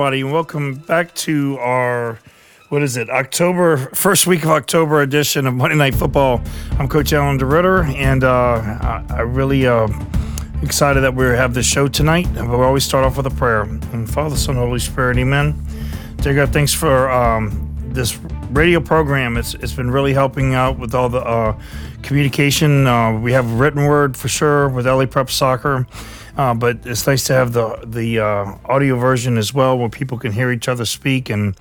Everybody, and welcome back to our what is it? October first week of October edition of Monday Night Football. I'm Coach Alan DeRitter, and uh, I, I, really uh, excited that we have this show tonight. We always start off with a prayer. And Father, Son, Holy Spirit, Amen. Dear God, thanks for um, this radio program. It's it's been really helping out with all the uh, communication. Uh, we have written word for sure with LA Prep Soccer. Uh, but it's nice to have the the uh, audio version as well, where people can hear each other speak and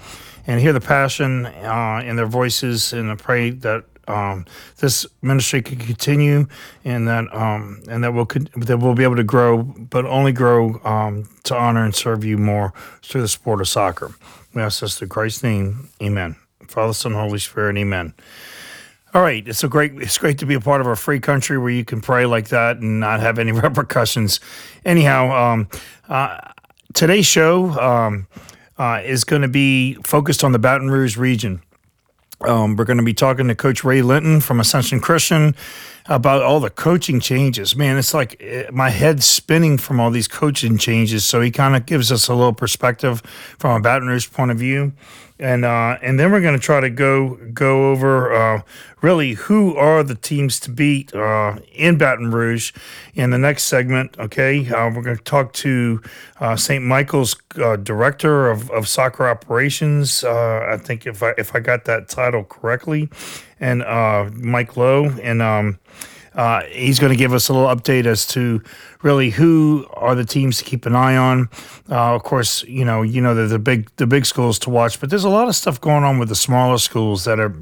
and hear the passion uh, in their voices. And I pray that um, this ministry can continue, and that um, and that we'll that we'll be able to grow, but only grow um, to honor and serve you more through the sport of soccer. We ask this through Christ's name, Amen. Father, Son, Holy Spirit, Amen. All right, it's a great it's great to be a part of a free country where you can pray like that and not have any repercussions. Anyhow, um, uh, today's show um, uh, is going to be focused on the Baton Rouge region. Um, we're going to be talking to Coach Ray Linton from Ascension Christian about all the coaching changes. Man, it's like eh, my head's spinning from all these coaching changes. So he kind of gives us a little perspective from a Baton Rouge point of view and uh, and then we're going to try to go go over uh, really who are the teams to beat uh, in Baton Rouge in the next segment. Okay, uh, we're going to talk to uh, St. Michael's uh, director of, of soccer operations. I think if I if I got that title correctly, and Mike Lowe and. Um, uh, he's going to give us a little update as to really who are the teams to keep an eye on. Uh, of course, you know, you know, the big the big schools to watch, but there's a lot of stuff going on with the smaller schools that are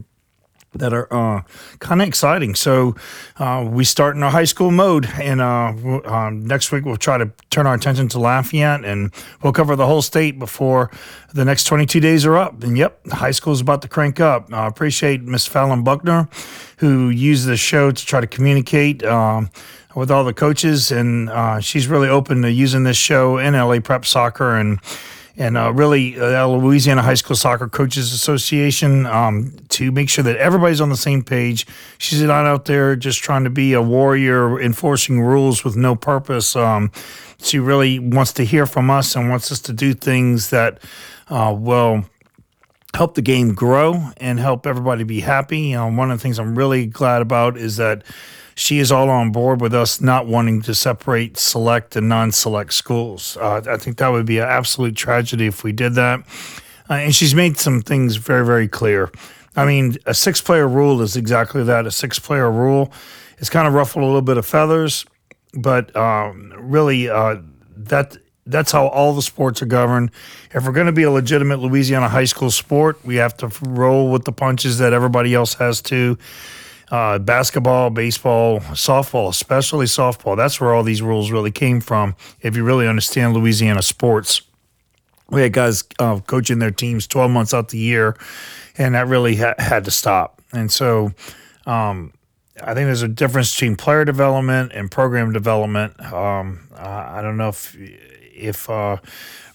that are uh, kind of exciting. So uh, we start in our high school mode, and uh, um, next week we'll try to turn our attention to Lafayette, and we'll cover the whole state before the next 22 days are up. And yep, high school is about to crank up. I appreciate Miss Fallon Buckner, who used the show to try to communicate. Um, with all the coaches, and uh, she's really open to using this show in LA Prep Soccer, and and uh, really uh, Louisiana High School Soccer Coaches Association um, to make sure that everybody's on the same page. She's not out there just trying to be a warrior enforcing rules with no purpose. Um, she really wants to hear from us and wants us to do things that uh, will help the game grow and help everybody be happy. You know, one of the things I'm really glad about is that she is all on board with us not wanting to separate select and non-select schools. Uh, I think that would be an absolute tragedy if we did that. Uh, and she's made some things very, very clear. I mean, a six-player rule is exactly that. A six-player rule. It's kind of ruffled a little bit of feathers, but um, really, uh, that that's how all the sports are governed. If we're going to be a legitimate Louisiana high school sport, we have to roll with the punches that everybody else has to uh, basketball, baseball, softball, especially softball. That's where all these rules really came from. If you really understand Louisiana sports, we had guys uh, coaching their teams 12 months out the year, and that really ha- had to stop. And so, um, I think there's a difference between player development and program development. Um, I don't know if if uh,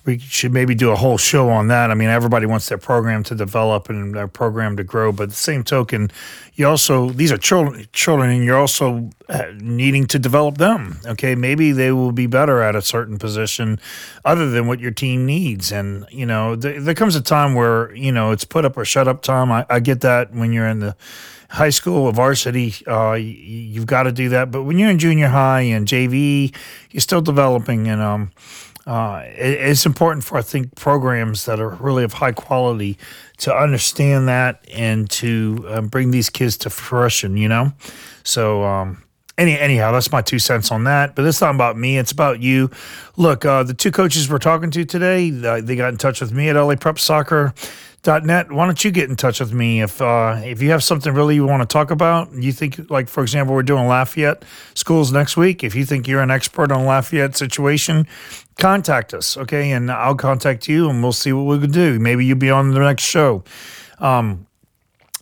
we should maybe do a whole show on that. I mean, everybody wants their program to develop and their program to grow, but the same token, you also these are children, children, and you're also uh, needing to develop them. Okay, maybe they will be better at a certain position, other than what your team needs. And you know, th- there comes a time where you know it's put up or shut up time. I, I get that when you're in the high school or varsity, uh, you've got to do that. But when you're in junior high and JV, you're still developing, and um uh, it, it's important for I think programs that are really of high quality to understand that and to um, bring these kids to fruition. You know, so um, any anyhow, that's my two cents on that. But it's not about me; it's about you. Look, uh, the two coaches we're talking to today, uh, they got in touch with me at LA Prep Soccer net. Why don't you get in touch with me if uh, if you have something really you want to talk about? You think, like for example, we're doing Lafayette schools next week. If you think you're an expert on Lafayette situation, contact us, okay? And I'll contact you, and we'll see what we can do. Maybe you'll be on the next show. Um,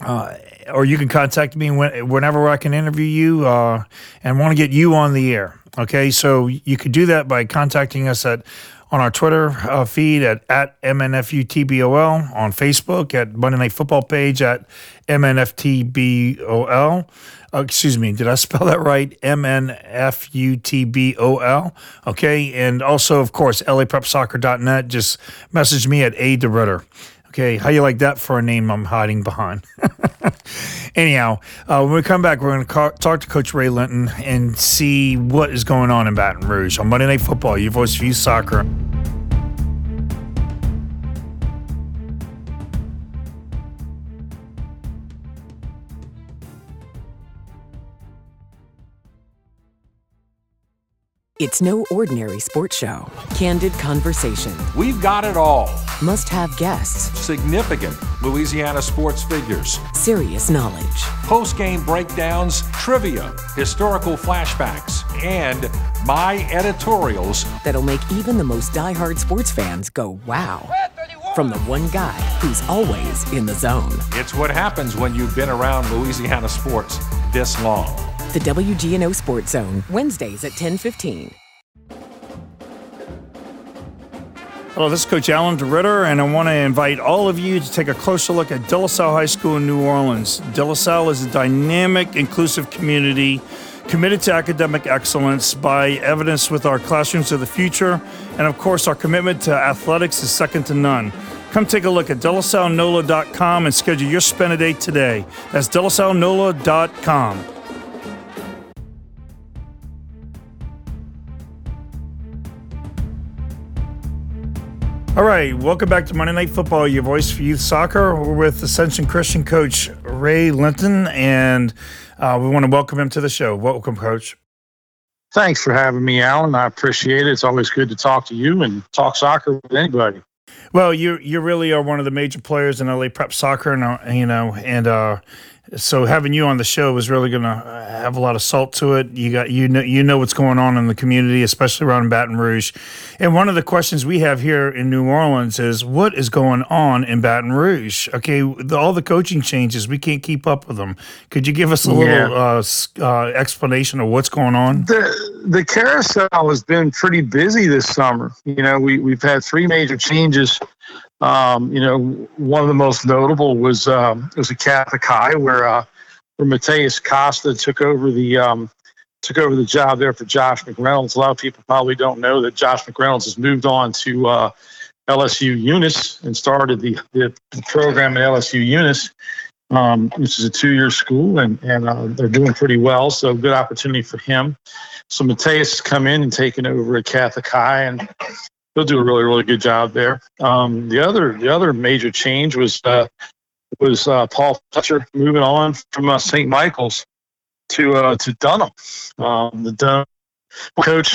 uh, or you can contact me when, whenever I can interview you uh, and want to get you on the air. Okay, so you could do that by contacting us at on our Twitter uh, feed at, at MNFUTBOL, on Facebook at Monday Night Football page at MNFTBOL. Uh, excuse me, did I spell that right? MNFUTBOL. Okay, and also, of course, LAPrepSoccer.net. Just message me at A DeRitter. Okay, how you like that for a name I'm hiding behind? Anyhow, uh, when we come back, we're going to ca- talk to Coach Ray Linton and see what is going on in Baton Rouge on Monday Night Football. Your voice for youth soccer. It's no ordinary sports show. Candid conversation. We've got it all. Must have guests. Significant Louisiana sports figures. Serious knowledge. Post game breakdowns, trivia, historical flashbacks, and my editorials that'll make even the most die-hard sports fans go, wow. From the one guy who's always in the zone. It's what happens when you've been around Louisiana sports this long. The WGNO Sports Zone, Wednesdays at 1015. Hello, this is Coach Alan DeRitter, and I want to invite all of you to take a closer look at De La Salle High School in New Orleans. De La Salle is a dynamic, inclusive community committed to academic excellence by evidence with our classrooms of the future, and of course, our commitment to athletics is second to none. Come take a look at delasallenola.com and schedule your spend a day today. That's delasallenola.com. All right, welcome back to Monday Night Football, your voice for youth soccer. We're with Ascension Christian coach Ray Linton, and uh, we want to welcome him to the show. Welcome, coach. Thanks for having me, Alan. I appreciate it. It's always good to talk to you and talk soccer with anybody. Well, you you really are one of the major players in LA Prep soccer, and uh, you know, and uh, so having you on the show is really going to have a lot of salt to it. You got you know you know what's going on in the community, especially around Baton Rouge. And one of the questions we have here in New Orleans is what is going on in Baton Rouge? Okay, the, all the coaching changes, we can't keep up with them. Could you give us a yeah. little uh, uh, explanation of what's going on? The the carousel has been pretty busy this summer. You know, we we've had three major changes um, you know, one of the most notable was um, was a Catholic High where uh, where Mateus Costa took over the um, took over the job there for Josh McReynolds. A lot of people probably don't know that Josh McReynolds has moved on to uh, LSU Eunice and started the, the, program at LSU Eunice, um, which is a two-year school, and and uh, they're doing pretty well. So good opportunity for him. So Mateus has come in and taken over at Catholic High, and he'll do a really really good job there. Um, the other the other major change was uh, was uh, Paul Fletcher moving on from uh, St. Michael's to uh, to Dunham. Um, the Dunham coach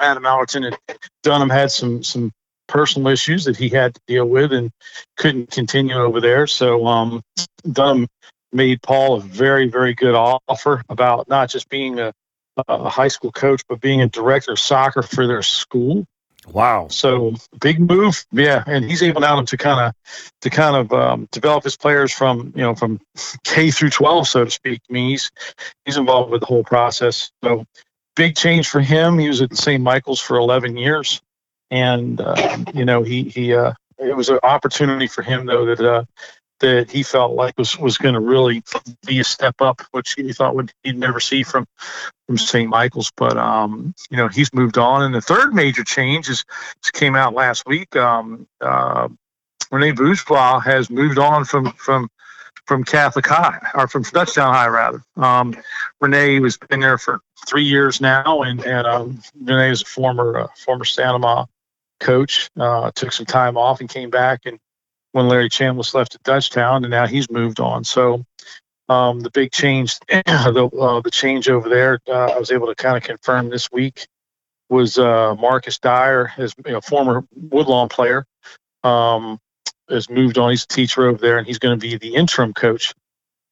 Adam Allerton at Dunham had some some personal issues that he had to deal with and couldn't continue over there. So um, Dunham made Paul a very very good offer about not just being a, a high school coach but being a director of soccer for their school. Wow. So big move, yeah, and he's able now to kind of to kind of um, develop his players from you know from K through 12, so to speak. I mean, he's he's involved with the whole process. So big change for him. He was at St. Michael's for 11 years, and uh, you know he he uh, it was an opportunity for him though that uh, that he felt like was was going to really be a step up, which he thought would he'd never see from from St. Michael's. But um, you know, he's moved on. And the third major change is came out last week. Um, uh, Rene Bourgeois has moved on from from from Catholic High or from Dutchtown High rather. Um, Rene has been there for three years now, and and um, Rene is a former uh, former St. Amant coach. Uh, took some time off and came back and when Larry Chambliss left at Dutchtown, and now he's moved on. So um, the big change, the uh, the change over there, uh, I was able to kind of confirm this week was uh, Marcus Dyer, his you know, former Woodlawn player, um, has moved on. He's a teacher over there, and he's going to be the interim coach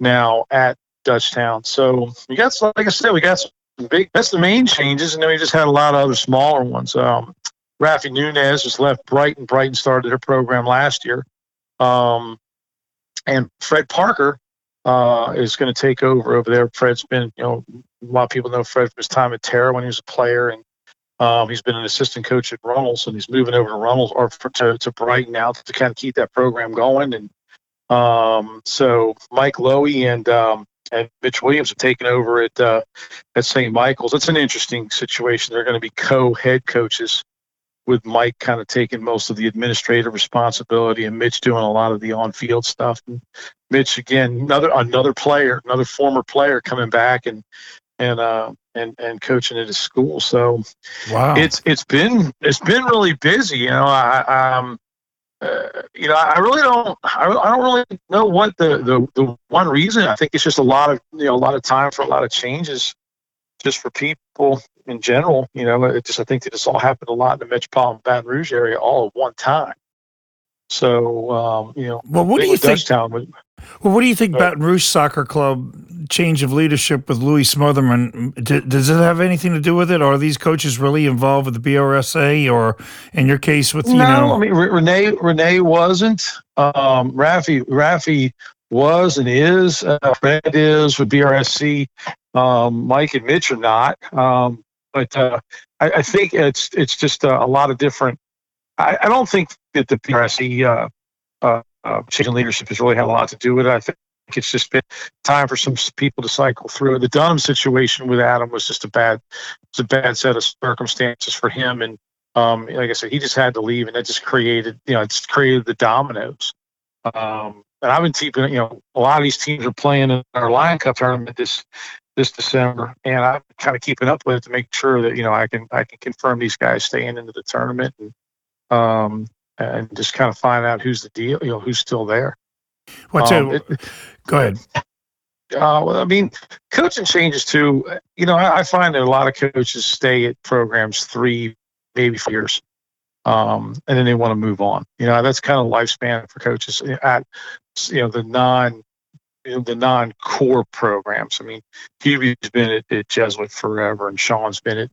now at Dutchtown. So we got, like I said, we got some big. That's the main changes, and then we just had a lot of other smaller ones. Um, Rafi Nunez just left Brighton. Brighton started their program last year, um, and Fred Parker uh, is going to take over over there. Fred's been, you know, a lot of people know Fred from his time at Tara when he was a player, and um, he's been an assistant coach at Runnels, and he's moving over to Runnels or for, to, to Brighton now to, kind of keep that program going. And um, so Mike Lowy and um, and Mitch Williams have taken over at uh, at St. Michael's. It's an interesting situation. They're going to be co-head coaches with Mike kind of taking most of the administrative responsibility and Mitch doing a lot of the on-field stuff. And Mitch again, another another player, another former player coming back and and uh, and and coaching at his school. So wow, it's it's been it's been really busy. You know, I um. Uh, you know, I really don't. I, I don't really know what the, the the one reason. I think it's just a lot of you know a lot of time for a lot of changes, just for people in general. You know, it just I think that this all happened a lot in the metropolitan Baton Rouge area all at one time. So um, you know, well, what do you think? Dutchtown, well, what do you think Baton Rouge Soccer Club change of leadership with Louis Smotherman? does it have anything to do with it? Or are these coaches really involved with the BRSA, or in your case with you no, know? I mean Renee Renee wasn't. Um, Rafi Rafi was and is. Uh, Fred is with BRSC. Um, Mike and Mitch are not. Um, but uh, I, I, think it's it's just a, a lot of different. I, I, don't think that the BRSC uh, uh, uh, change in leadership has really had a lot to do with it. I think it's just been time for some people to cycle through. The Dunham situation with Adam was just a bad, it's a bad set of circumstances for him, and um, like I said, he just had to leave, and that just created, you know, it's created the dominoes. Um, and I've been keeping, you know, a lot of these teams are playing in our Lion Cup tournament this this December, and I'm kind of keeping up with it to make sure that you know I can I can confirm these guys staying into the tournament and um, and just kind of find out who's the deal, you know, who's still there. What's um, it? Go ahead. Uh, well, I mean, coaching changes too. You know, I, I, find that a lot of coaches stay at programs three, maybe four years, um, and then they want to move on. You know, that's kind of lifespan for coaches at you know the non the non-core programs. I mean, Hubie's been at, at Jesuit forever, and Sean's been at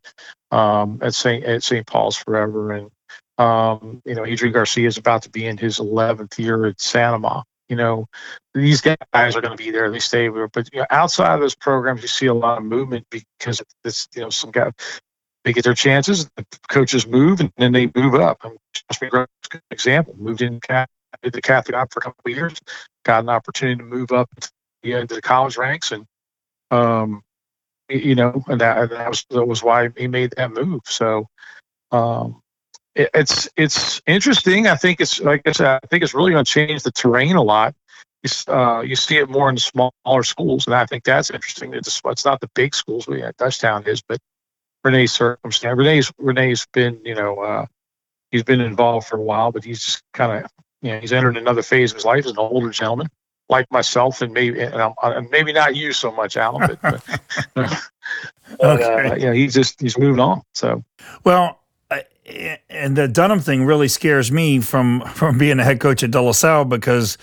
um, at St. at St. Paul's forever, and um, you know, Adrian Garcia is about to be in his 11th year at St. Amant. You know, these guys are going to be there. They stay. But you know, outside of those programs, you see a lot of movement because this, you know, some guys they get their chances. The coaches move, and then they move up. I mean, Josh McGrath's an example. Moved in did the Catholic op for a couple of years, got an opportunity to move up into the college ranks, and um, you know, and that, that was that was why he made that move. So, um, it, it's it's interesting. I think it's like I said, I think it's really going to change the terrain a lot. Uh, you see it more in smaller schools, and I think that's interesting. It's, it's not the big schools we had Dutchtown is, but Renee's circumstance. Renee's Renee's been you know uh, he's been involved for a while, but he's just kind of you know he's entered another phase of his life as an older gentleman like myself, and maybe and I'm, maybe not you so much, Alan, but, but, okay. uh, know he's just he's moved on. So well, and the Dunham thing really scares me from from being a head coach at De La Salle because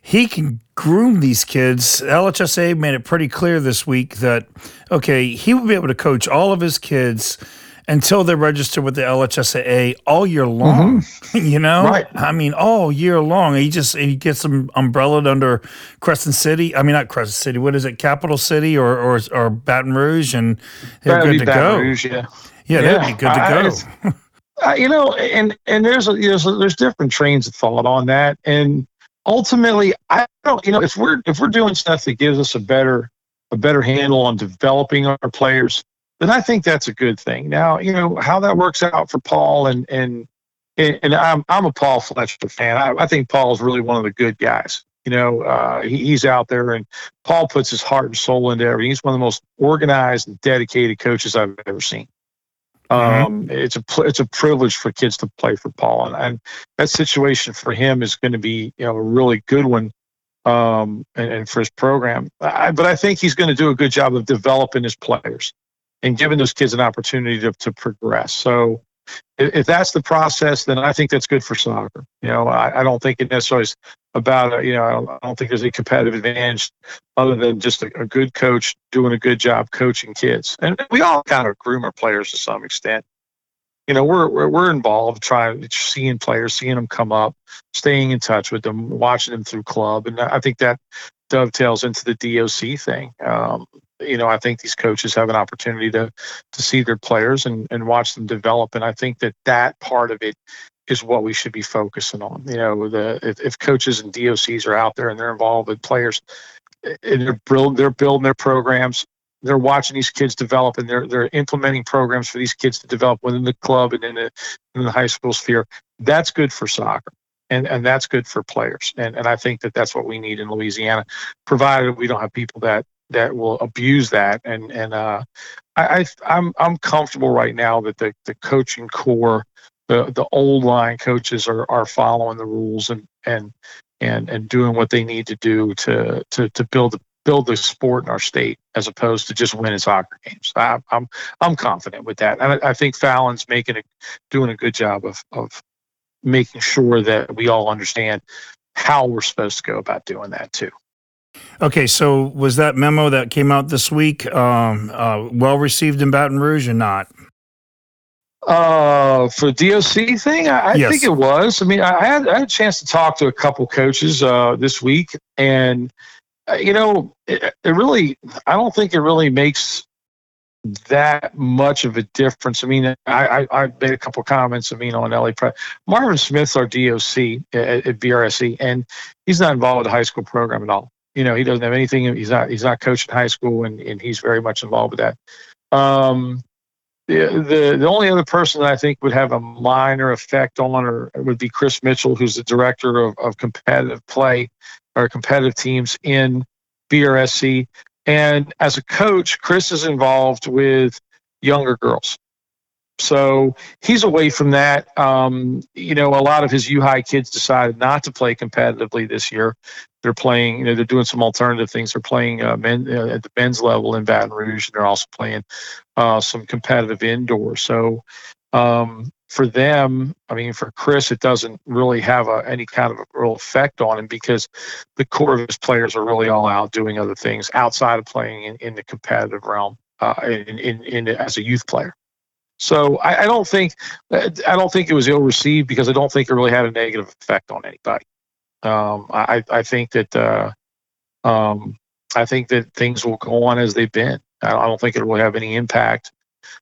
he can groom these kids. LHSA made it pretty clear this week that okay, he will be able to coach all of his kids until they're registered with the LHSAA all year long. Mm-hmm. you know, right. I mean, all year long. He just he gets them umbrellaed under Crescent City. I mean, not Crescent City. What is it? Capital City or or, or Baton Rouge, and they're That'd good to Baton go. Rouge, yeah. Yeah, yeah, that'd be good to go. Uh, you know, and and there's a, there's a, there's different trains of thought on that, and ultimately, I don't. You know, if we're if we're doing stuff that gives us a better a better handle on developing our players, then I think that's a good thing. Now, you know how that works out for Paul and and and I'm I'm a Paul Fletcher fan. I, I think Paul's really one of the good guys. You know, uh, he, he's out there, and Paul puts his heart and soul into everything. He's one of the most organized and dedicated coaches I've ever seen. Mm-hmm. Um, it's a it's a privilege for kids to play for Paul, and, and that situation for him is going to be you know a really good one, um, and, and for his program. I, but I think he's going to do a good job of developing his players and giving those kids an opportunity to to progress. So if, if that's the process, then I think that's good for soccer. You know, I, I don't think it necessarily is about, you know, I don't, I don't think there's a competitive advantage other than just a, a good coach doing a good job coaching kids. And we all kind of groom our players to some extent you know we're, we're we're involved trying seeing players seeing them come up staying in touch with them watching them through club and i think that dovetails into the doc thing um, you know i think these coaches have an opportunity to to see their players and and watch them develop and i think that that part of it is what we should be focusing on you know the if, if coaches and docs are out there and they're involved with players eh, and they're building they're building their programs they're watching these kids develop and they're they're implementing programs for these kids to develop within the club and in the, in the high school sphere. That's good for soccer. And, and that's good for players. And, and I think that that's what we need in Louisiana, provided we don't have people that, that will abuse that. And, and uh, I, I, I'm, I'm comfortable right now that the, the coaching core, the, the old line coaches are, are following the rules and, and, and, and doing what they need to do to, to, to build the build the sport in our state as opposed to just winning soccer games. I, I'm I'm confident with that. I, I think Fallon's making a doing a good job of of making sure that we all understand how we're supposed to go about doing that too. Okay, so was that memo that came out this week um, uh, well received in Baton Rouge or not? Uh, for DOC thing, I, I yes. think it was. I mean, I had, I had a chance to talk to a couple coaches uh, this week, and uh, you know, it, it really, I don't think it really makes that much of a difference. I mean, I, I, I made a couple comments. I mean, on LA Prep. Marvin Smith's our DOC at, at BRSC, and he's not involved with the high school program at all. You know, he doesn't have anything. He's not. He's not coaching high school, and, and he's very much involved with that. Um, the, the the only other person that I think would have a minor effect on or would be Chris Mitchell, who's the director of, of competitive play or competitive teams in BRSC. And as a coach, Chris is involved with younger girls. So he's away from that. Um, you know, a lot of his U High kids decided not to play competitively this year. They're playing, you know, they're doing some alternative things. They're playing uh, men, uh, at the men's level in Baton Rouge, and they're also playing uh, some competitive indoor. So um, for them, I mean, for Chris, it doesn't really have a, any kind of a real effect on him because the core of his players are really all out doing other things outside of playing in, in the competitive realm uh, in, in, in, as a youth player. So I, I, don't think I don't think it was ill received because I don't think it really had a negative effect on anybody. Um, I, I think that uh, um, I think that things will go on as they've been. I don't think it will have any impact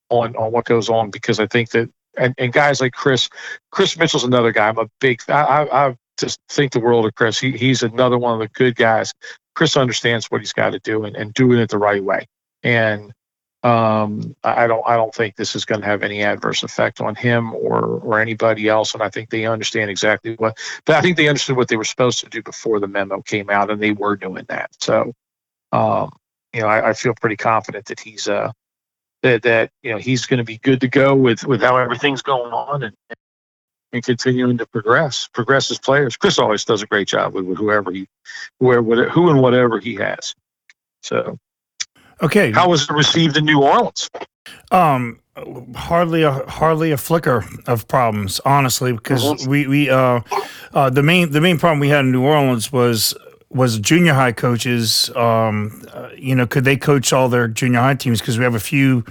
on on what goes on because I think that and, and guys like Chris, Chris Mitchell's another guy. I'm a big, I, I, I just think the world of Chris. He, he's another one of the good guys. Chris understands what he's got to do and, and doing it the right way. And um, I don't, I don't think this is going to have any adverse effect on him or or anybody else. And I think they understand exactly what. But I think they understood what they were supposed to do before the memo came out, and they were doing that. So, um, you know, I, I feel pretty confident that he's uh that that you know he's going to be good to go with with how everything's going on and and continuing to progress progress as players. Chris always does a great job with, with whoever he where who and whatever he has. So okay, how was it received in New Orleans? Um, hardly a hardly a flicker of problems, honestly, because we we uh, uh the main the main problem we had in New Orleans was was junior high coaches. Um, uh, you know, could they coach all their junior high teams? Because we have a few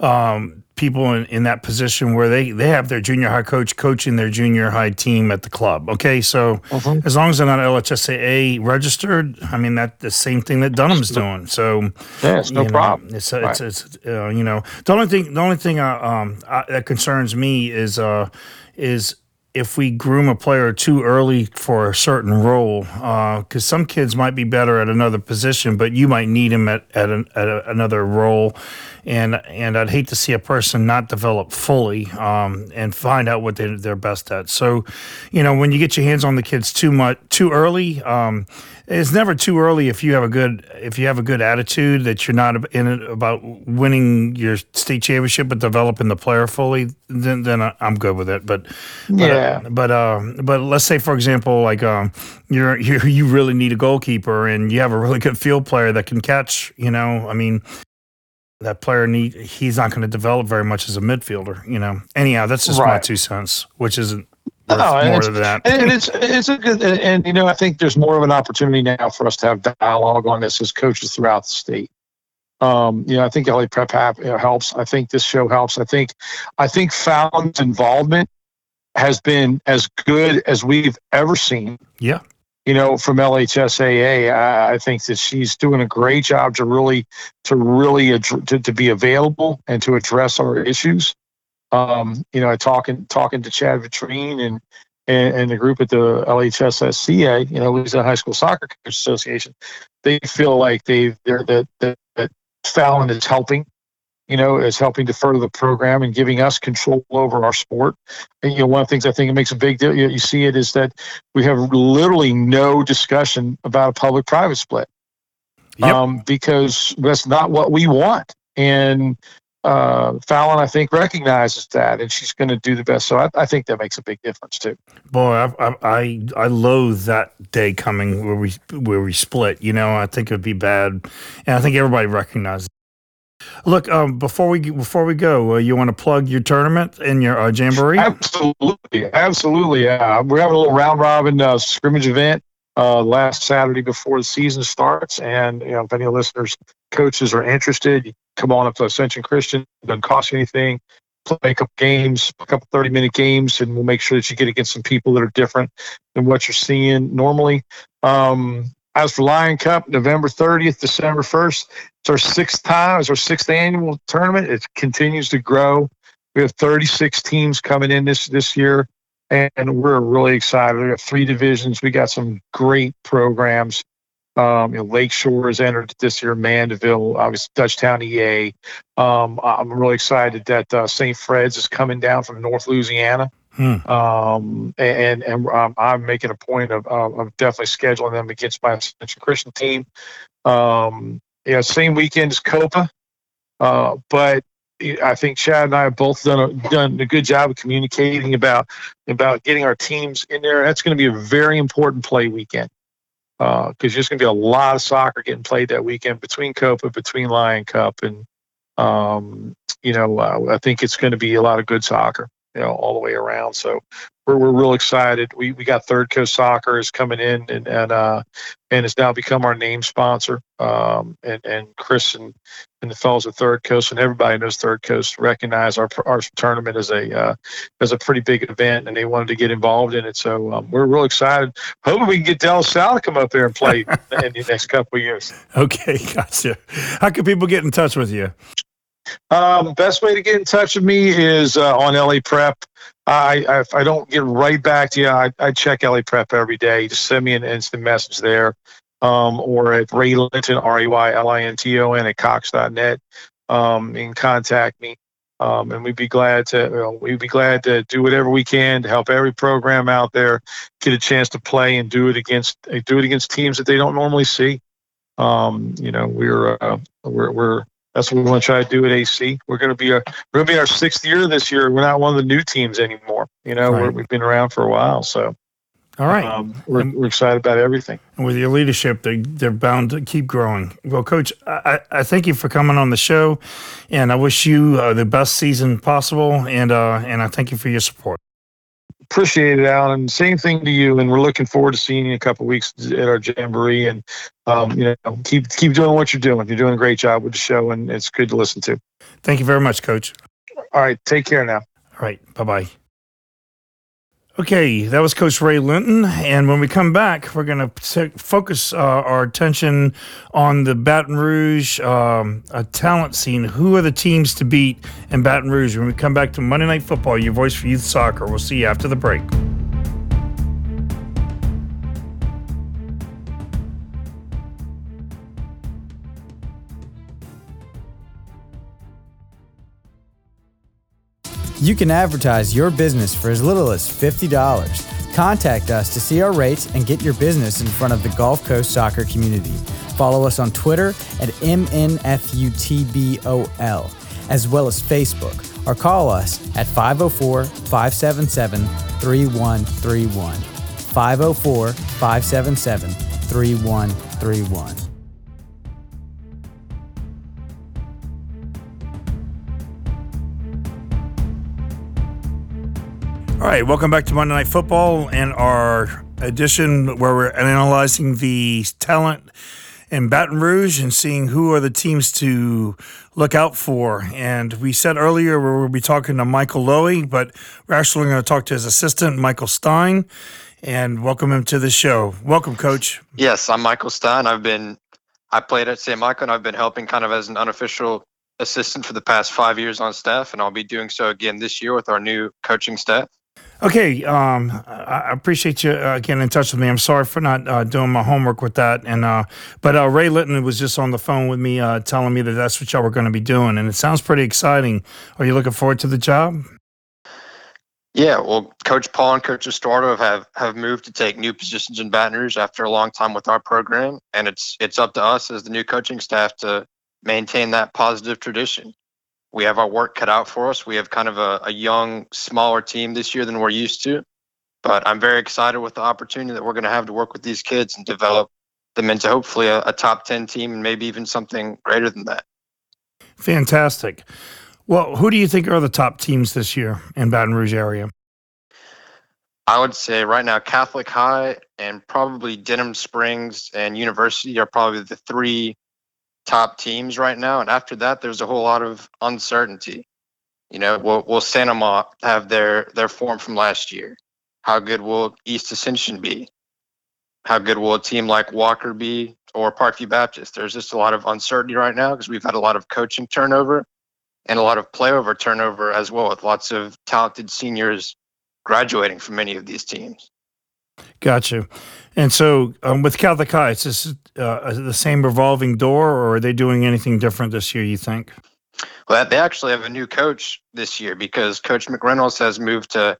um, people in, in that position where they, they have their junior high coach coaching their junior high team at the club. Okay, so uh-huh. as long as they're not LHSAA registered, I mean that the same thing that Dunham's doing. So yeah, it's no know, problem. It's right. it's, it's uh, you know the only thing the only thing uh, um, I, that concerns me is uh, is if we groom a player too early for a certain role, because uh, some kids might be better at another position, but you might need him at, at, an, at a, another role, and and I'd hate to see a person not develop fully um, and find out what they, they're best at. So, you know, when you get your hands on the kids too much too early, um, it's never too early if you have a good if you have a good attitude that you're not in it about winning your state championship but developing the player fully then then I'm good with it but yeah but but, uh, but let's say for example like um, you're, you you really need a goalkeeper and you have a really good field player that can catch you know I mean that player need he's not going to develop very much as a midfielder. You know. Anyhow, that's just my two cents, which isn't No, more it's- than that. and it's it's a good and, and you know I think there's more of an opportunity now for us to have dialogue on this as coaches throughout the state. Um, you know, I think LA Prep hap, you know, helps. I think this show helps. I think I think Fallon's involvement has been as good as we've ever seen. Yeah. You know, from LHSAA, I, I think that she's doing a great job to really to really addr- to, to be available and to address our issues. Um, you know, I talking talking to Chad Vitrine and and, and the group at the LHSSCA, you know, Louisiana High School Soccer Coaches Association, they feel like they they're that that, that Fallon is helping, you know, is helping to further the program and giving us control over our sport. And you know, one of the things I think it makes a big deal. You, you see it is that we have literally no discussion about a public-private split Yep. um, because that's not what we want. And uh, Fallon, I think, recognizes that, and she's going to do the best. So I, I think that makes a big difference too. Boy, I, I I loathe that day coming where we where we split. You know, I think it'd be bad, and I think everybody recognizes. Look, um, before we before we go, uh, you want to plug your tournament and your uh, jamboree? Absolutely, absolutely. Yeah, we're having a little round robin uh, scrimmage event uh, last Saturday before the season starts, and you know, if any listeners, coaches are interested, come on up to Ascension Christian. It doesn't cost you anything. Play a couple games, a couple thirty minute games, and we'll make sure that you get against some people that are different than what you're seeing normally. Um, as for Lion Cup, November 30th, December 1st, it's our sixth time, it's our sixth annual tournament. It continues to grow. We have 36 teams coming in this this year, and we're really excited. We have three divisions. We got some great programs. Um, you know, Lakeshore has entered this year. Mandeville, obviously, Dutchtown EA. Um, I'm really excited that uh, St. Fred's is coming down from North Louisiana. Hmm. Um, and and um, I'm making a point of, of of definitely scheduling them against my Ascension Christian team. Um, yeah, same weekend as Copa, uh, but I think Chad and I have both done a, done a good job of communicating about about getting our teams in there. That's going to be a very important play weekend because there's going to be a lot of soccer getting played that weekend between Copa, between Lion Cup, and um, you know uh, I think it's going to be a lot of good soccer, you know, all the way around. So we're we're real excited. We we got Third Coast Soccer is coming in and and uh, and it's now become our name sponsor. Um, and and Chris and and the fellows at Third Coast and everybody knows Third Coast recognize our our tournament as a uh, as a pretty big event, and they wanted to get involved in it. So um, we're real excited. Hoping we can get De La Salle to come up there and play in the next couple of years. Okay, gotcha. How can people get in touch with you? Um, best way to get in touch with me is uh, on LA Prep. I, I I don't get right back to you, I, I check LA Prep every day. Just send me an instant message there, um, or at Ray Linton R E Y L I N T O N at Cox.net. Um, and contact me, um, and we'd be glad to. You know, we'd be glad to do whatever we can to help every program out there get a chance to play and do it against do it against teams that they don't normally see. Um, you know, we're uh, we're we're that's what we want to try to do at AC. We're going to be our we're going to be our sixth year this year. We're not one of the new teams anymore. You know, we're, Right. we've been around for a while, so All right. um, we're, we're excited about everything. And with your leadership, they they're bound to keep growing. Well, Coach, I, I I thank you for coming on the show, and I wish you uh, the best season possible. And uh, and I thank you for your support. Appreciate it, Alan. Same thing to you, and we're looking forward to seeing you in a couple of weeks at our jamboree. And um, you know, keep keep doing what you're doing. You're doing a great job with the show, and it's good to listen to. Thank you very much, Coach. All right, take care now. All right, bye bye. Okay, that was Coach Ray Linton, and when we come back, we're going to focus uh, our attention on the Baton Rouge um, talent scene. Who are the teams to beat in Baton Rouge? When we come back to Monday Night Football, your voice for youth soccer. We'll see you after the break. You can advertise your business for as little as $50. Contact us to see our rates and get your business in front of the Gulf Coast soccer community. Follow us on Twitter at MNFUTBOL, as well as Facebook, or call us at 504 577 3131. 504 577 3131. All right, welcome back to Monday Night Football and our edition where we're analyzing the talent in Baton Rouge and seeing who are the teams to look out for. And we said earlier we will be talking to Michael Lowy, but we're actually going to talk to his assistant, Michael Stein, and welcome him to the show. Welcome, Coach. Yes, I'm Michael Stein. I've been I played at St. Michael and I've been helping kind of as an unofficial assistant for the past five years on staff, and I'll be doing so again this year with our new coaching staff. Okay, um, I appreciate you uh, getting in touch with me. I'm sorry for not uh, doing my homework with that, and uh, but uh, Ray Litton was just on the phone with me, uh, telling me that that's what y'all were going to be doing, and it sounds pretty exciting. Are you looking forward to the job? Yeah, well, Coach Paul and Coach Estordo have have moved to take new positions in Baton Rouge after a long time with our program, and it's it's up to us as the new coaching staff to maintain that positive tradition we have our work cut out for us. We have kind of a, a young, smaller team this year than we're used to. But I'm very excited with the opportunity that we're going to have to work with these kids and develop them into hopefully a, a top 10 team and maybe even something greater than that. Fantastic. Well, who do you think are the top teams this year in Baton Rouge area? I would say right now Catholic High and probably Denham Springs and University are probably the three top teams right now. And after that, there's a whole lot of uncertainty. You know, will, will St. Amant have their, their form from last year? How good will East Ascension be? How good will a team like Walker be or Parkview Baptist? There's just a lot of uncertainty right now because we've had a lot of coaching turnover and a lot of playover turnover as well, with lots of talented seniors graduating from many of these teams. Gotcha. And so um, with Catholic High, is this uh, the same revolving door, or are they doing anything different this year? You think? Well, they actually have a new coach this year because Coach McReynolds has moved to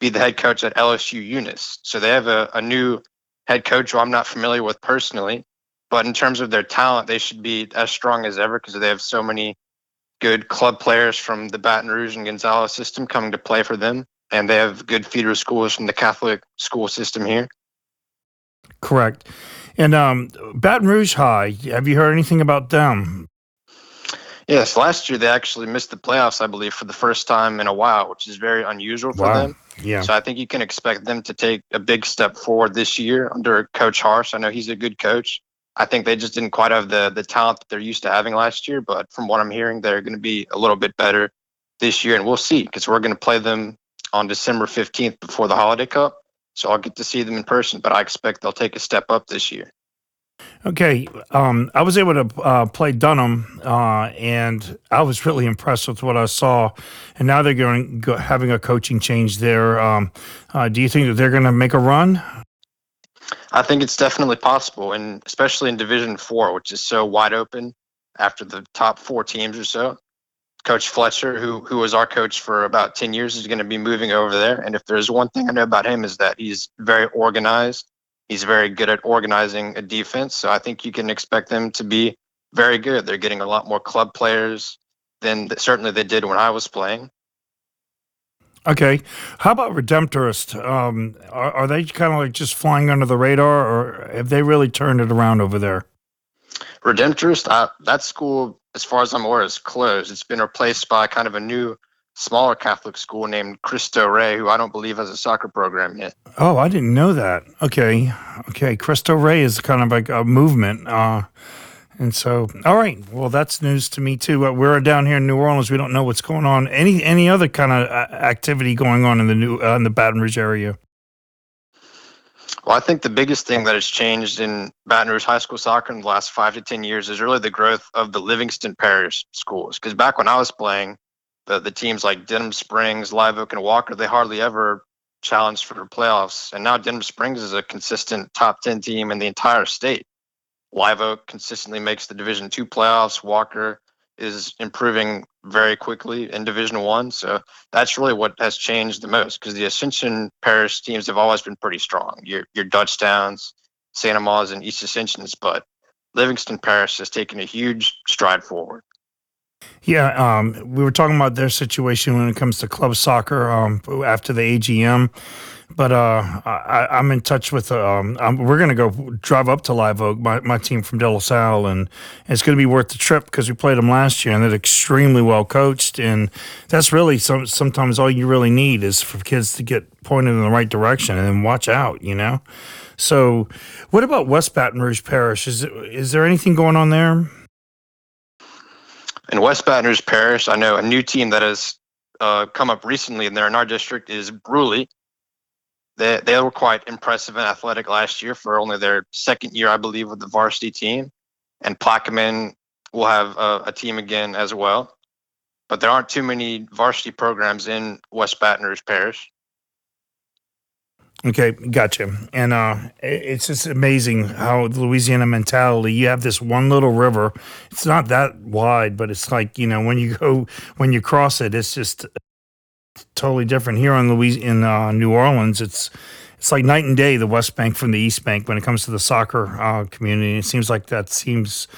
be the head coach at LSU Eunice. So they have a, a new head coach who I'm not familiar with personally, but in terms of their talent, they should be as strong as ever because they have so many good club players from the Baton Rouge and Gonzales system coming to play for them and they have good feeder schools from the Catholic school system here. Correct. And um, Baton Rouge High, have you heard anything about them? Yes, last year they actually missed the playoffs, I believe, for the first time in a while, which is very unusual for wow. them. Yeah. So I think you can expect them to take a big step forward this year under Coach Harsh. I know he's a good coach. I think they just didn't quite have the the talent that they're used to having last year, but from what I'm hearing, they're going to be a little bit better this year, and we'll see because we're going to play them on December 15th before the Holiday Cup. So I'll get to see them in person, but I expect they'll take a step up this year. Okay, um, I was able to uh, play Dunham, uh, and I was really impressed with what I saw. And now they're going go, having a coaching change there. Um, uh, do you think that they're going to make a run? I think it's definitely possible, and especially in Division Four, which is so wide open after the top four teams or so. Coach Fletcher, who who was our coach for about 10 years, is going to be moving over there. And if there's one thing I know about him is that he's very organized. He's very good at organizing a defense. So I think you can expect them to be very good. They're getting a lot more club players than certainly they did when I was playing. Okay. How about Redemptorist? Um, are, are they kind of like just flying under the radar, or have they really turned it around over there? Redemptorist, uh, that school as far as I'm aware, is closed. It's been replaced by kind of a new, smaller Catholic school named Cristo Rey, who I don't believe has a soccer program yet. Oh, I didn't know that. Okay, okay. Cristo Rey is kind of like a movement. Uh, and so, all right. Well, that's news to me too. we're down here in New Orleans. We don't know what's going on. Any any other kind of uh, activity going on in the new uh, in the Baton Rouge area? Well, I think the biggest thing that has changed in Baton Rouge high school soccer in the last five to 10 years is really the growth of the Livingston Parish schools. Because back when I was playing, the, the teams like Denham Springs, Live Oak, and Walker, they hardly ever challenged for the playoffs. And now Denham Springs is a consistent top 10 team in the entire state. Live Oak consistently makes the Division two playoffs. Walker is improving very quickly in Division One. So that's really what has changed the most because the Ascension Parish teams have always been pretty strong. Your your Dutchtowns, St. Amant's, and East Ascensions, but Livingston Parish has taken a huge stride forward. Yeah, um, we were talking about their situation when it comes to club soccer um, after the AGM. But uh, I, I'm in touch with. Um, I'm, we're going to go drive up to Live Oak, my, my team from De La Salle, and it's going to be worth the trip because we played them last year and they're extremely well coached. And that's really some, sometimes all you really need is for kids to get pointed in the right direction and watch out, you know? So, what about West Baton Rouge Parish? Is, is there anything going on there? In West Baton Rouge Parish, I know a new team that has uh, come up recently, and they're in our district is Brusly. They they were quite impressive and athletic last year for only their second year, I believe, with the varsity team. And Plaquemine will have a, a team again as well. But there aren't too many varsity programs in West Baton Rouge Parish. Okay, gotcha. And uh, it's just amazing how Louisiana mentality. You have this one little river. It's not that wide, but it's like you know when you go when you cross it, it's just totally different. Here on Louis in uh, New Orleans, it's it's like night and day. The West Bank from the East Bank when it comes to the soccer uh, community. It seems like that seems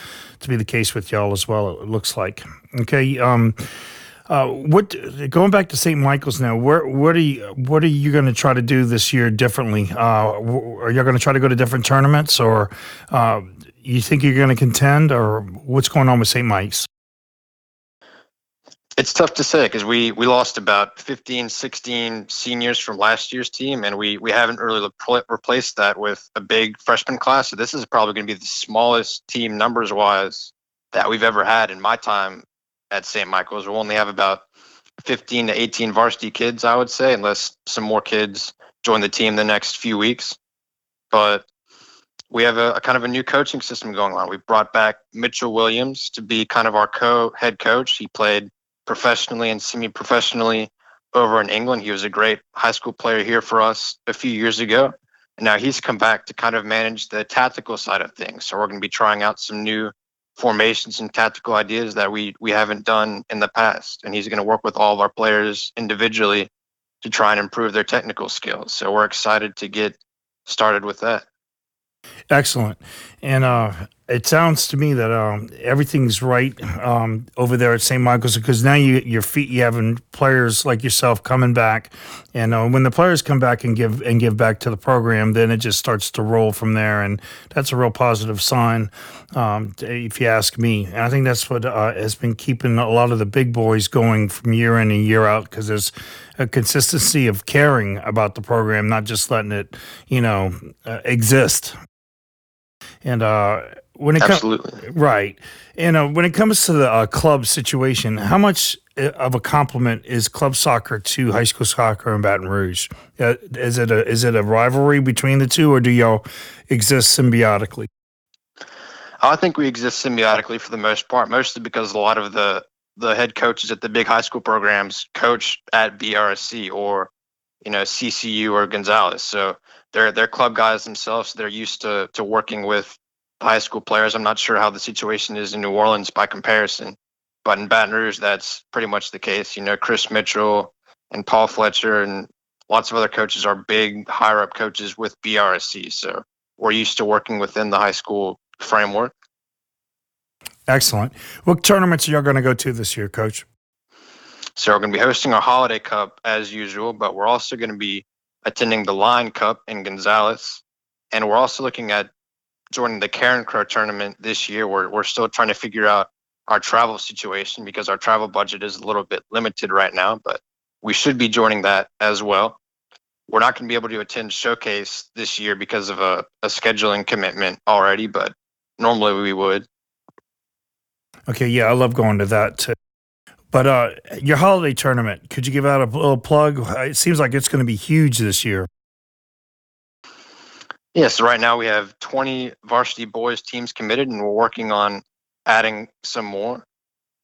to be the case with y'all as well. It looks like. Okay. Um, uh, what going back to St. Michael's now? Where what are you what are you going to try to do this year differently? Uh, are you going to try to go to different tournaments, or uh, you think you're going to contend, or what's going on with St. Mike's? It's tough to say because we we lost about 15, 16 seniors from last year's team, and we we haven't really replaced that with a big freshman class. So this is probably going to be the smallest team numbers wise that we've ever had in my time at St. Michael's. We'll only have about 15 to 18 varsity kids, I would say, unless some more kids join the team the next few weeks. But we have a, a, kind of a new coaching system going on. We brought back Mitchell Williams to be kind of our co head coach. He played professionally and semi professionally over in England. He was a great high school player here for us a few years ago. And now he's come back to kind of manage the tactical side of things. So we're going to be trying out some new formations and tactical ideas that we we haven't done in the past and he's going to work with all of our players individually to try and improve their technical skills so we're excited to get started with that excellent and uh it sounds to me that um, everything's right um, over there at St. Michael's because now you your feet you having players like yourself coming back, and uh, when the players come back and give and give back to the program, then it just starts to roll from there, and that's a real positive sign, um, if you ask me. And I think that's what uh, has been keeping a lot of the big boys going from year in and year out because there's a consistency of caring about the program, not just letting it, you know, uh, exist. And uh, when it absolutely com- right, and uh, when it comes to the uh, club situation, how much uh, of a compliment is club soccer to high school soccer in Baton Rouge? Uh, is it a is it a rivalry between the two, or do y'all exist symbiotically? I think we exist symbiotically for the most part, mostly because a lot of the the head coaches at the big high school programs coach at BRSC or you know CCU or Gonzales, so they're they're club guys themselves. They're used to to working with high school players. I'm not sure how the situation is in New Orleans by comparison, but in Baton Rouge, that's pretty much the case. You know, Chris Mitchell and Paul Fletcher and lots of other coaches are big higher up coaches with BRSC. So we're used to working within the high school framework. Excellent. What tournaments are y'all going to go to this year, Coach? So we're going to be hosting our Holiday Cup as usual, but we're also going to be attending the Line Cup in Gonzales, and we're also looking at joining the Karen Crow tournament this year. We're we're still trying to figure out our travel situation because our travel budget is a little bit limited right now, but we should be joining that as well. We're not going to be able to attend Showcase this year because of a, a scheduling commitment already, but normally we would. Okay, yeah, I love going to that too. But uh, your holiday tournament, could you give out a little plug? It seems like it's going to be huge this year. Yes, right now we have 20 varsity boys teams committed, and we're working on adding some more.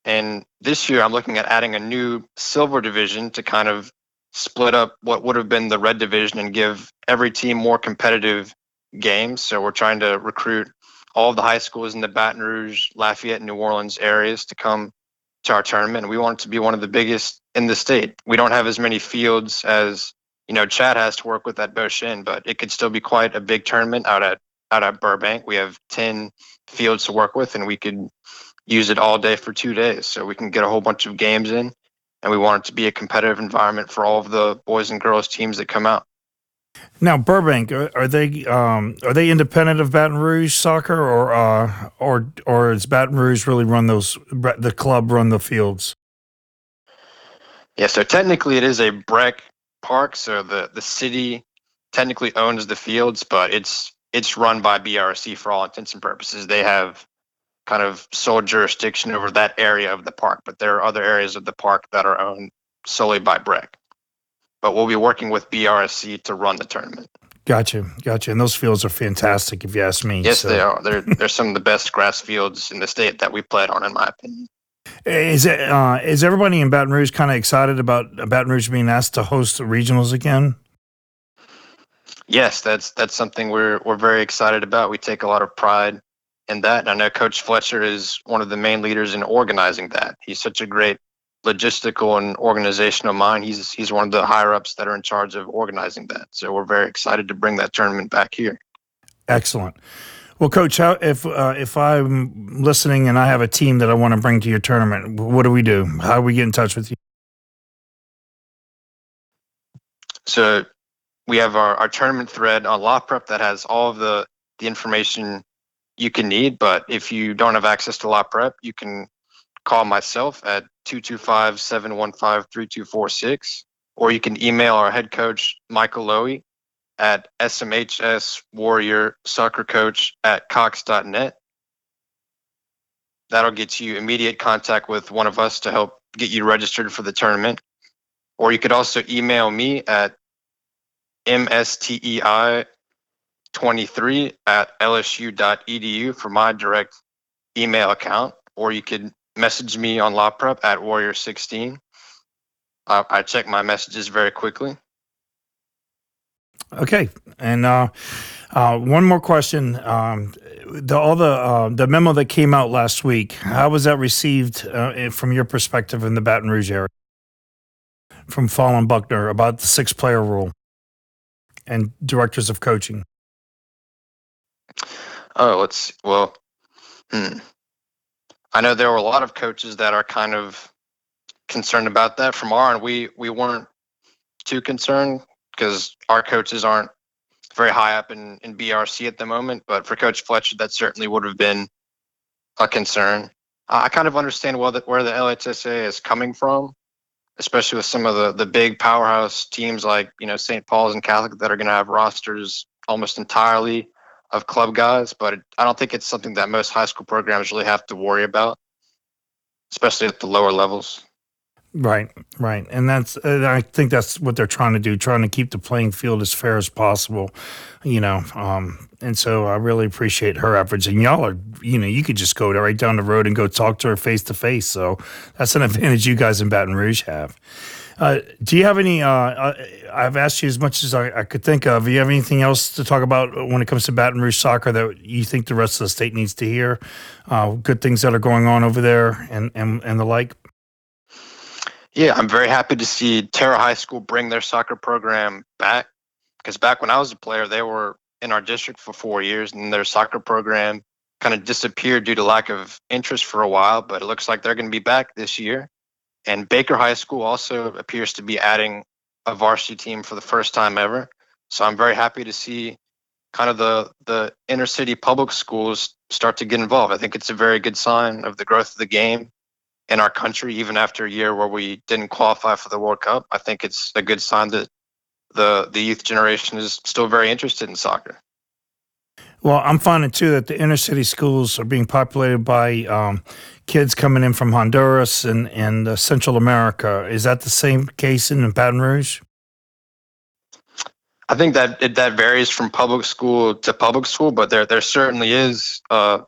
And this year, I'm looking at adding a new silver division to kind of split up what would have been the red division and give every team more competitive games. So we're trying to recruit all of the high schools in the Baton Rouge, Lafayette, New Orleans areas to come to our tournament. We want it to be one of the biggest in the state. We don't have as many fields as you know, Chad has to work with that Beauchene, but it could still be quite a big tournament out at out at Burbank. We have ten fields to work with, and we could use it all day for two days. So we can get a whole bunch of games in, and we want it to be a competitive environment for all of the boys and girls teams that come out. Now, Burbank, are they um, are they independent of Baton Rouge soccer, or uh, or or is Baton Rouge really run those? The club run the fields. Yeah, so technically it is a BREC park, so the the city technically owns the fields, but it's it's run by BRC for all intents and purposes. They have kind of sole jurisdiction over that area of the park, but there are other areas of the park that are owned solely by BREC. But we'll be working with BRC to run the tournament. Gotcha, gotcha. And those fields are fantastic, if you ask me. Yes, so. they are. They're they're some of the best grass fields in the state that we played on, in my opinion. Is it uh, is everybody in Baton Rouge kind of excited about Baton Rouge being asked to host the regionals again? Yes, that's that's something we're we're very excited about. We take a lot of pride in that, and I know Coach Fletcher is one of the main leaders in organizing that. He's such a great logistical and organizational mind. He's he's one of the higher ups that are in charge of organizing that. So we're very excited to bring that tournament back here. Excellent. Well, Coach, how, if uh, if I'm listening and I have a team that I want to bring to your tournament, what do we do? How do we get in touch with you? So we have our, our tournament thread on La Prep that has all of the the information you can need. But if you don't have access to La Prep, you can call myself at 225-715-3246 or you can email our head coach michael lowy at smhs warrior soccer coach at cox.net that'll get you immediate contact with one of us to help get you registered for the tournament or you could also email me at mstei 23 at lsu.edu for my direct email account or you could message me on La Prep at Warrior16. I, I check my messages very quickly. Okay, and uh, uh, one more question: um, the, all the uh, the memo that came out last week, how was that received uh, from your perspective in the Baton Rouge area? From Fallon Buckner about the six player rule and directors of coaching. Oh, let's well. Hmm. I know there were a lot of coaches that are kind of concerned about that. From our end, we we weren't too concerned because our coaches aren't very high up in, in BRC at the moment. But for Coach Fletcher, that certainly would have been a concern. I kind of understand where the, where the LHSA is coming from, especially with some of the, the big powerhouse teams like you know St. Paul's and Catholic that are going to have rosters almost entirely of club guys, but I don't think it's something that most high school programs really have to worry about, especially at the lower levels. Right, right, and that's I think that's what they're trying to do, trying to keep the playing field as fair as possible, you know. Um, and so I really appreciate her efforts. And y'all are, you know, you could just go right down the road and go talk to her face to face. So that's an advantage you guys in Baton Rouge have. Uh, do you have any? Uh, uh, I've asked you as much as I, I, could think of. Do you have anything else to talk about when it comes to Baton Rouge soccer that you think the rest of the state needs to hear? Uh, good things that are going on over there, and and and the like. Yeah, I'm very happy to see Tara High School bring their soccer program back. Because back when I was a player, they were in our district for four years, and their soccer program kind of disappeared due to lack of interest for a while. But it looks like they're going to be back this year and Baker High School also appears to be adding a varsity team for the first time ever. So I'm very happy to see kind of the the inner city public schools start to get involved. I think it's a very good sign of the growth of the game in our country, even after a year where we didn't qualify for the World Cup. I think it's a good sign that the the youth generation is still very interested in soccer. Well, I'm finding too that the inner city schools are being populated by um, kids coming in from Honduras and and uh, Central America. Is that the same case in Baton Rouge? I think that it, that varies from public school to public school, but there there certainly is uh,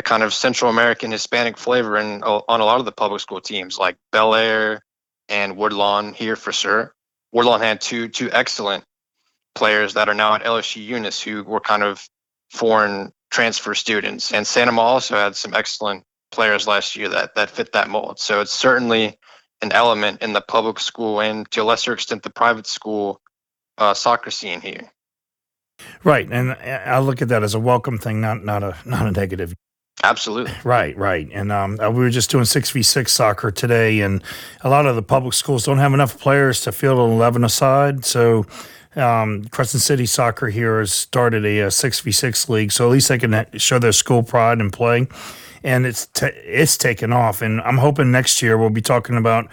a kind of Central American Hispanic flavor in on a lot of the public school teams, like Belaire and Woodlawn here for sure. Woodlawn had two two excellent players that are now at LSU Eunice who were kind of foreign transfer students. And Santa Maria also had some excellent players last year that that fit that mold. So it's certainly an element in the public school and to a lesser extent the private school uh, soccer scene here. Right, and I look at that as a welcome thing, not not a not a negative. Absolutely. Right, right. And um, uh, we were just doing 6v6 soccer today, and a lot of the public schools don't have enough players to field an 11 aside. So um, Crescent City Soccer here has started a, a six v six league, so at least they can show their school pride and play. And it's t- it's taken off, and I'm hoping next year we'll be talking about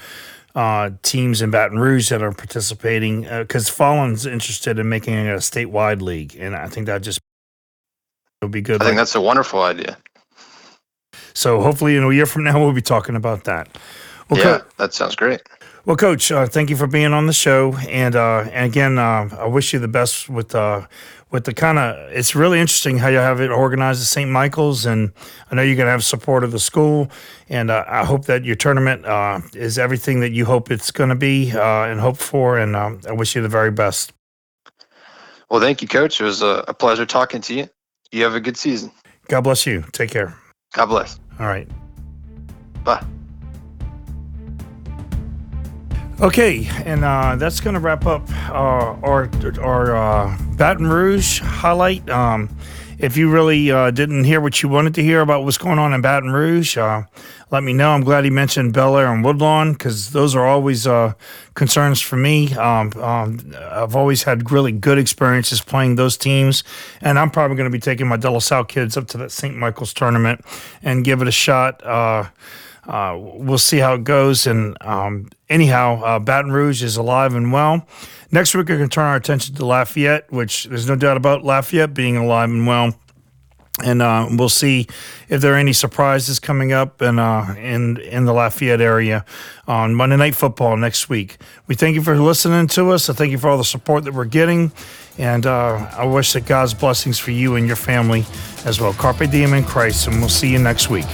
uh, teams in Baton Rouge that are participating because uh, Fallon's interested in making a statewide league, and I think that just would be good. I think that's a wonderful idea. So hopefully, in a year from now, we'll be talking about that. Well, yeah, Co- that sounds great. Well, Coach, uh, thank you for being on the show, and uh, and again, uh, I wish you the best with uh, with the kind of. It's really interesting how you have it organized at St. Michael's, and I know you're going to have support of the school, and uh, I hope that your tournament uh, is everything that you hope it's going to be and hope for, and um, I wish you the very best. Well, thank you, Coach. It was a, a pleasure talking to you. You have a good season. God bless you. Take care. God bless. All right. Bye. Okay, and uh, that's going to wrap up uh, our our uh, Baton Rouge highlight. Um, if you really uh, didn't hear what you wanted to hear about what's going on in Baton Rouge, uh, let me know. I'm glad he mentioned Belaire and Woodlawn because those are always uh, concerns for me. Um, um, I've always had really good experiences playing those teams, and I'm probably going to be taking my De La Salle kids up to that St. Michael's tournament and give it a shot. Uh, we'll see how it goes. And um, anyhow, uh, Baton Rouge is alive and well. Next week, we're going to turn our attention to Lafayette, which there's no doubt about Lafayette being alive and well. And uh, we'll see if there are any surprises coming up in, uh, in in the Lafayette area on Monday Night Football next week. We thank you for listening to us. I thank you for all the support that we're getting, and uh, I wish that God's blessings for you and your family as well. Carpe diem in Christ, and we'll see you next week.